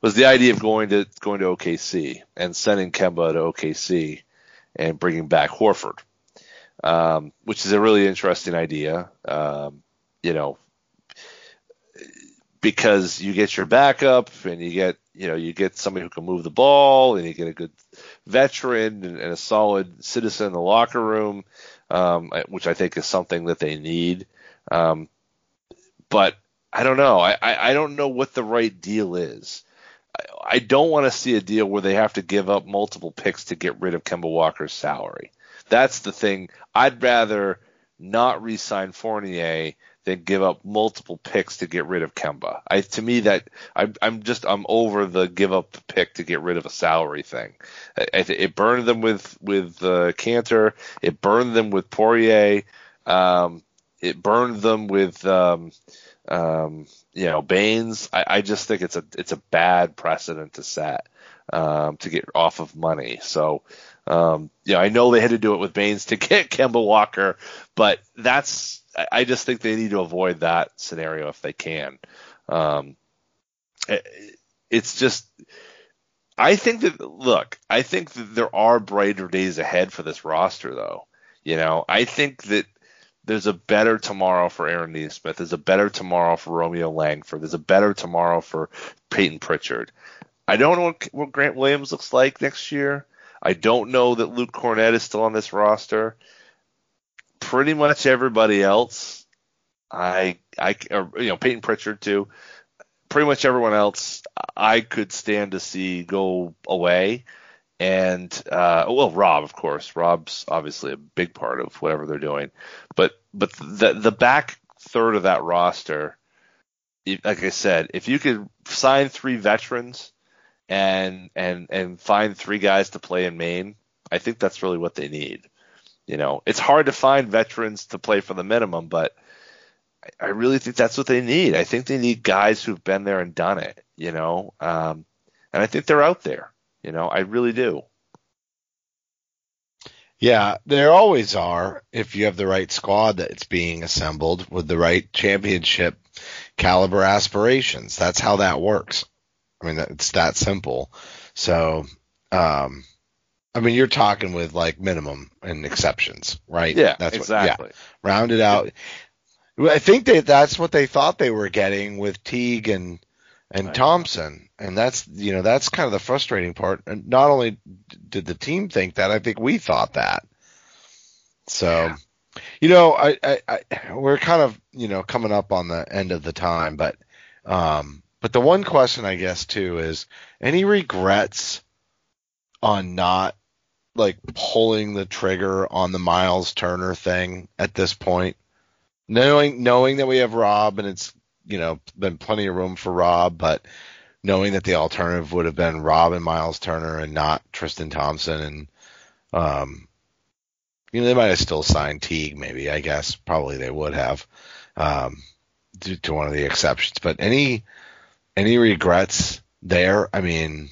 was the idea of going to going to OKC and sending Kemba to OKC and bringing back Horford, um, which is a really interesting idea. Um, you know, because you get your backup and you get you know you get somebody who can move the ball and you get a good veteran and, and a solid citizen in the locker room, um, which I think is something that they need. Um, but I don't know. I, I, I don't know what the right deal is. I, I don't want to see a deal where they have to give up multiple picks to get rid of Kemba Walker's salary. That's the thing. I'd rather not re-sign Fournier than give up multiple picks to get rid of Kemba. I to me that I, I'm just I'm over the give up the pick to get rid of a salary thing. I, I, it burned them with with uh, Kanter. It burned them with Poirier. Um, it burned them with um, um, you know Baynes. I, I just think it's a it's a bad precedent to set um, to get off of money. So um, know I know they had to do it with Baynes to get Kemba Walker, but that's I- just think they need to avoid that scenario if they can. Um, it- it's just I think that look, I think that there are brighter days ahead for this roster though. You know, I think that there's a better tomorrow for Aaron Nesmith. There's a better tomorrow for Romeo Langford. There's a better tomorrow for Peyton Pritchard. I don't know what, what Grant Williams looks like next year. I don't know that Luke Kornet is still on this roster. Pretty much everybody else, I, I, or, you know, Peyton Pritchard too. Pretty much everyone else, I could stand to see go away. And uh, well, Rob, of course, Rob's obviously a big part of whatever they're doing. But but the the back third of that roster, like I said, if you could sign three veterans and and and find three guys to play in Maine, I think that's really what they need. You know, it's hard to find veterans to play for the minimum, but I- really think that's what they need. I think they need guys who've been there and done it. You know, um, and I think they're out there. You know, I really do. Yeah, there always are if you have the right squad that's being assembled with the right championship caliber aspirations. That's how that works. I mean, it's that simple. So, um, I mean, you're talking with like minimum and exceptions, right? Yeah, that's exactly. What, yeah, rounded out. I think that that's what they thought they were getting with Teague and and Thompson, and that's you know that's kind of the frustrating part. And not only did the team think that, I think we thought that. So, you know, I, I, I we're kind of you know coming up on the end of the time, but um, but the one question I guess too is any regrets on not like pulling the trigger on the Miles Turner thing at this point, knowing knowing that we have Rob and it's you know been plenty of room for Rob, but knowing that the alternative would have been Rob and Miles Turner and not Tristan Thompson and um you know they might have still signed Teague maybe I guess. Probably they would have um due to one of the exceptions. But any any regrets there? I mean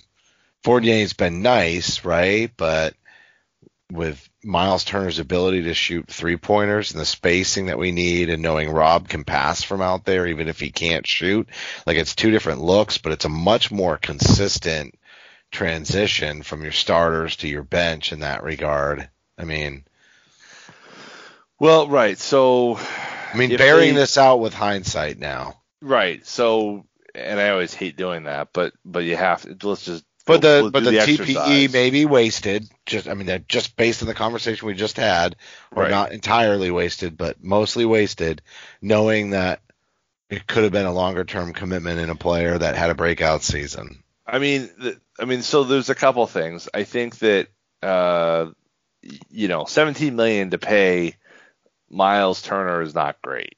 Fournier's been nice right? But with Miles Turner's ability to shoot three pointers and the spacing that we need and knowing Rob can pass from out there even if he can't shoot. Like it's two different looks, but it's a much more consistent transition from your starters to your bench in that regard. I mean, Well, right. So, I mean, bearing they- this out with hindsight now. right. So, and I always hate doing that, but but you have to. Let's just. But the we'll but do the, TPE may be wasted. Just I mean that just based on the conversation we just had, or Right. not entirely wasted, but mostly wasted, knowing that it could have been a longer term commitment in a player that had a breakout season. I mean, the, I mean, so there's a couple things. I think that uh, you know, 17 million to pay Miles Turner is not great.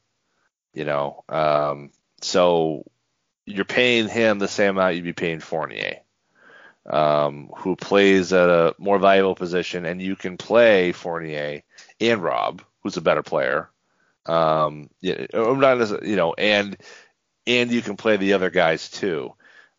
You know, um, so you're paying him the same amount you'd be paying Fournier, um, who plays at a more valuable position, and you can play Fournier and Rob, who's a better player. Um, yeah, I'm not, as- you know, and and you can play the other guys too.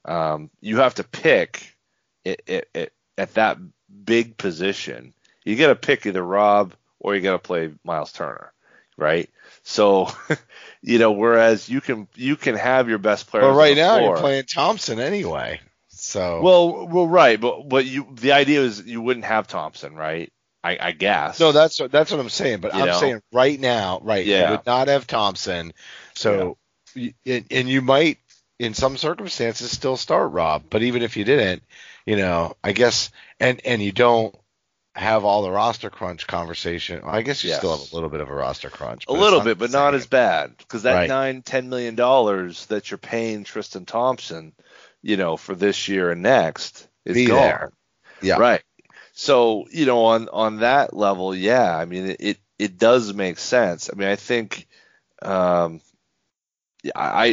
Um, you have to pick it, it, it, at that big position. You got to pick either Rob or you got to play Miles Turner, right? So, you know, whereas you can you can have your best player. But right now floor. you're playing Thompson anyway. So Well, well, right, but but you the idea is you wouldn't have Thompson, right? I, I guess. no, that's what that's what I'm saying. But You I'm know? saying right now, right? You Yeah. would not have Thompson. So y and, and you might in some circumstances still start Rob. But even if you didn't, you know, I guess and and you don't have all the roster crunch conversation. I guess you Yes. still have a little bit of a roster crunch. a little bit, but not as bad because that Right. nine ten million dollars that you're paying Tristan Thompson, you know, for this year and next is Be gone. there. Yeah. Right. So you know, on on that level, yeah, I mean, it it, does make sense. I mean, I think, um, yeah, I,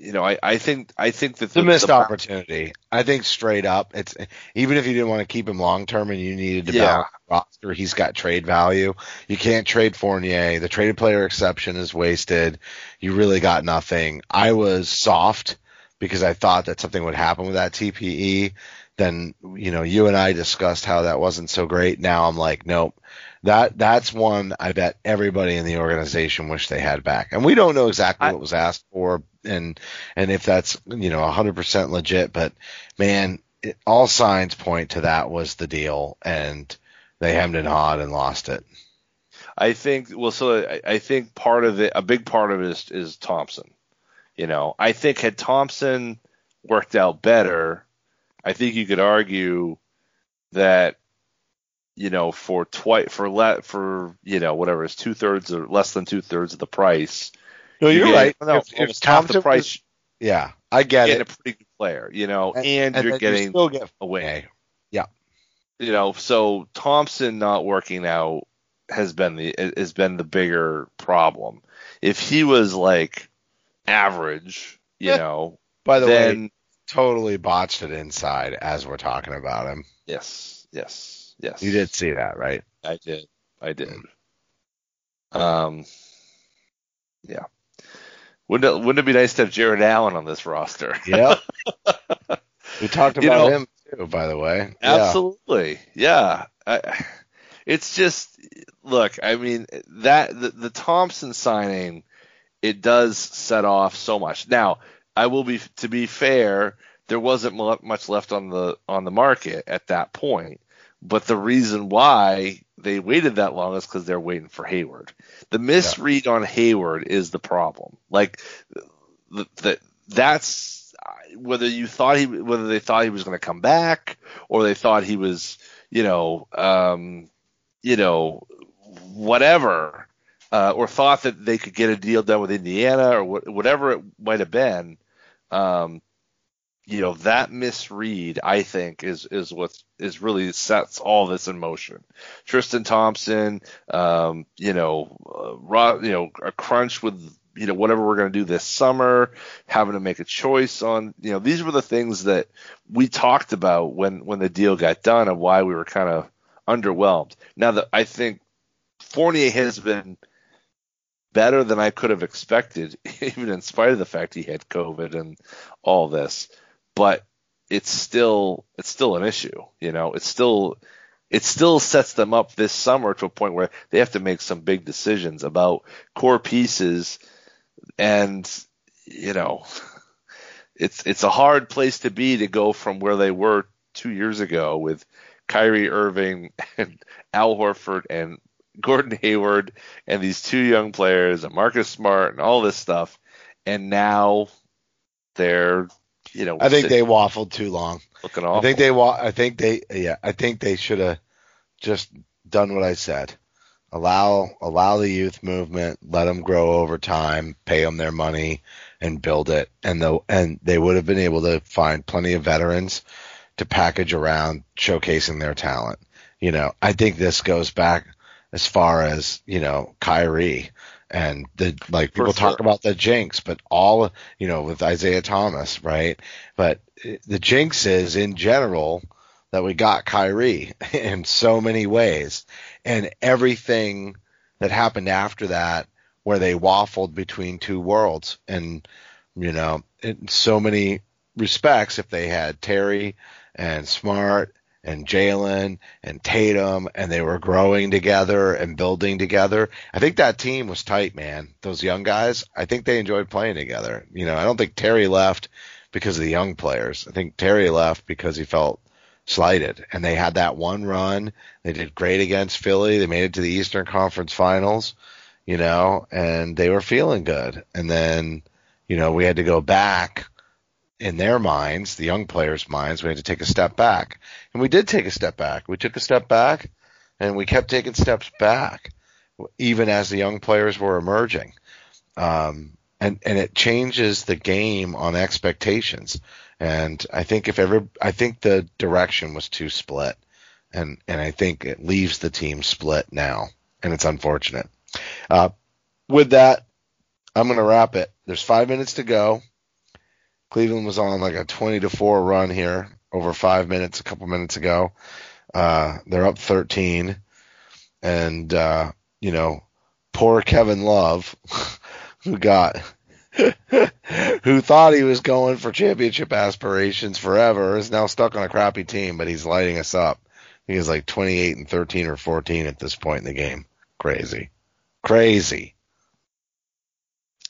you know, I, I think I think that a the, missed the- opportunity. I think straight up, it's even if you didn't want to keep him long term and you needed to Yeah. the roster, he's got trade value. You can't trade Fournier. The traded player exception is wasted. You really got nothing. I was soft because I thought that something would happen with that TPE. Then you know you and I discussed how that wasn't so great. Now I'm like, nope. That that's one I bet everybody in the organization wish they had back. And we don't know exactly I- what was asked for and and if that's you know 100% legit but man it, all signs point to that was the deal and they hemmed and hawed and lost it I think well, so I, I think part of it, a big part of it is, is Thompson. You know, I think had Thompson worked out better, I think you could argue that you know for twice for le- for you know whatever is two thirds or less than two thirds of the price. no you're getting- right No, if, if half the price. was- yeah I you're get it a pretty good player, you know, and, and, you're getting you still get a win. Fournier. you know, so Thompson not working out has been the has been the bigger problem. If he was like average, you Yeah. know, by the way totally botched it inside as we're talking about him yes, yes, yes. you did see that right I did. I did. Um, yeah. Wouldn't it, wouldn't it be nice to have Jarrett Allen on this roster? Yeah. we talked about You know- him too by the way Absolutely. Yeah. I, it's just look, I mean that the, the Thompson signing it does set off so much. Now, I will be to be fair, there wasn't much left on the on the market at that point. But the reason why they waited that long is because they're waiting for Hayward. The misread on Hayward is the problem. Like the, the, that's whether you thought he, whether they thought he was going to come back, or they thought he was, you know, um, you know, whatever, uh, or thought that they could get a deal done with Indiana or wh- whatever it might have been, um, you know, that misread, I think, is is what is really sets all this in motion. Tristan Thompson, um, you know, uh, you know, a crunch with you know whatever we're going to do this summer, having to make a choice on, you know, these were the things that we talked about when when the deal got done and why we were kind of underwhelmed. Now that I think Fournier has been better than I could have expected, even in spite of the fact he had COVID and all this. But it's still it's still an issue, you know. It's still it still sets them up this summer to a point where they have to make some big decisions about core pieces and you know it's it's a hard place to be to go from where they were two years ago with Kyrie Irving and Al Horford and Gordon Hayward and these two young players and Marcus Smart and all this stuff, and now they're you know I think they waffled too long. looking awful. I think they wa- I think they yeah, I think they should have just done what I said. Allow allow the youth movement, let them grow over time, pay them their money and build it and the and they would have been able to find plenty of veterans to package around showcasing their talent. You know, I think this goes back as far as, you know, Kyrie and the like people talk about the jinx, but all you know with Isaiah Thomas, right? But the jinx is in general that we got Kyrie in so many ways, and everything that happened after that, where they waffled between two worlds, and you know, in so many respects, if they had Terry and Smart and Jaylen and Tatum, and they were growing together and building together. I think that team was tight, man. Those young guys, I think they enjoyed playing together. You know, I don't think Terry left because of the young players. I think Terry left because he felt slighted. And they had that one run. They did great against Philly. They made it to the Eastern Conference Finals, you know, and they were feeling good. And then, you know, we had to go back in their minds, the young players' minds, we had to take a step back. And we did take a step back. We took a step back and we kept taking steps back even as the young players were emerging. Um, and, and it changes the game on expectations. And I think if ever, I think the direction was too split. And, and I think it leaves the team split now. And it's unfortunate. Uh, with that, I'm going to wrap it. There's five minutes to go. Cleveland was on like a 20 to 4 run here over five minutes a couple minutes ago. Uh, they're up 13. And, uh, you know, poor Kevin Love, who got, who thought he was going for championship aspirations forever, is now stuck on a crappy team, but he's lighting us up. He is like 28 and 13 or 14 at this point in the game. Crazy. Crazy.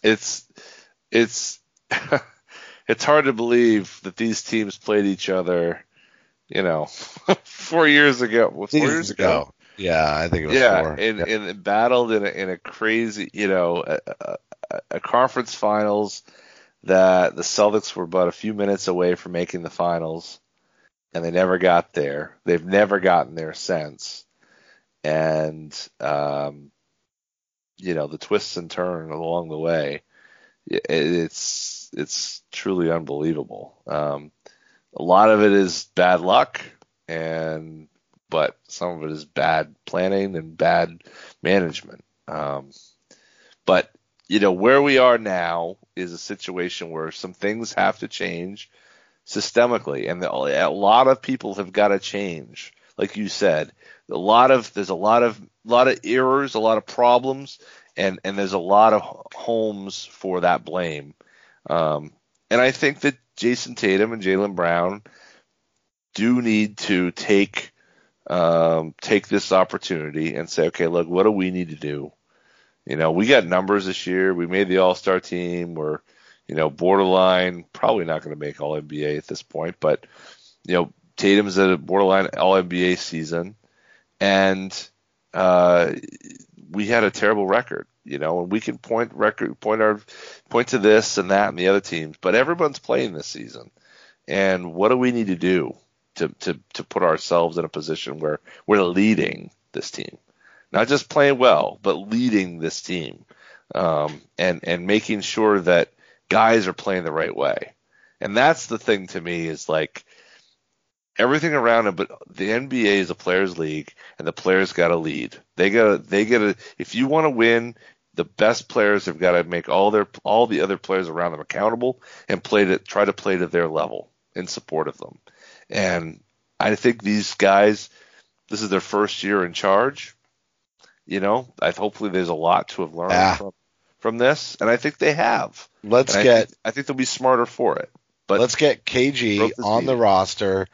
it's it's it's hard to believe that these teams played each other, you know, four years ago. Four years ago. Yeah, I think it was Yeah, four. and, Yeah. and battled in a, in a crazy, you know, a, a, a conference finals that the Celtics were but a few minutes away from making the finals, and they never got there. They've never gotten there since, and um, you know, the twists and turns along the way, it, it's it's truly unbelievable. Um, a lot of it is bad luck, and but some of it is bad planning and bad management. Um, but you know where we are now is a situation where some things have to change systemically, and the, a lot of people have got to change. Like you said, a lot of there's a lot of lot of errors, a lot of problems, and and there's a lot of homes for that blame. Um, and I think that Jayson Tatum and Jaylen Brown do need to take um, take this opportunity and say, okay, look, what do we need to do? You know, we got numbers this year. We made the All Star team. We're, you know, borderline, probably not going to make All NBA at this point, but you know, Tatum's at a borderline All NBA season, and uh, we had a terrible record, you know, and we can point record point our point to this and that and the other teams, but everyone's playing this season. And what do we need to do to to to put ourselves in a position where we're leading this team, not just playing well, but leading this team, um, and and making sure that guys are playing the right way. And that's the thing to me is like everything around it, but the NBA is a players' league, and the players got to lead. They got to they got to if you want to win, the best players have got to make all their all the other players around them accountable and play to try to play to their level in support of them. And I think these guys, this is their first year in charge. You know, I hopefully there's a lot to have learned Ah. from from this, and I think they have. Let's And I get think, I think they'll be smarter for it. But let's get KG on the roster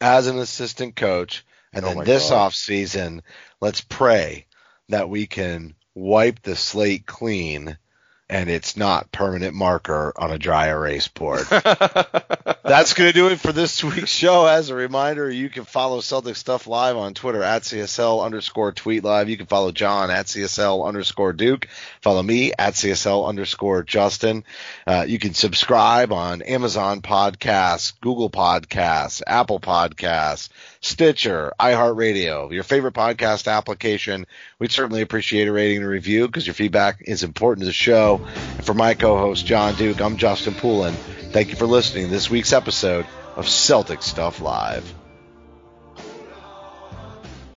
as an assistant coach, and Oh then this God. off season, let's pray that we can wipe the slate clean, and it's not permanent marker on a dry erase board. That's going to do it for this week's show. As a reminder, you can follow Celtics Stuff Live on Twitter at CSL underscore tweet live. You can follow Jon at CSL underscore Duke. Follow me at CSL underscore Justin. Uh, you can subscribe on Amazon Podcasts, Google Podcasts, Apple Podcasts, Stitcher, iHeartRadio, your favorite podcast application. We'd certainly appreciate a rating and a review because your feedback is important to the show. And for my co-host Jon Duke, I'm Justin Poulin. Thank you for listening to this week's episode of Celtics Stuff Live.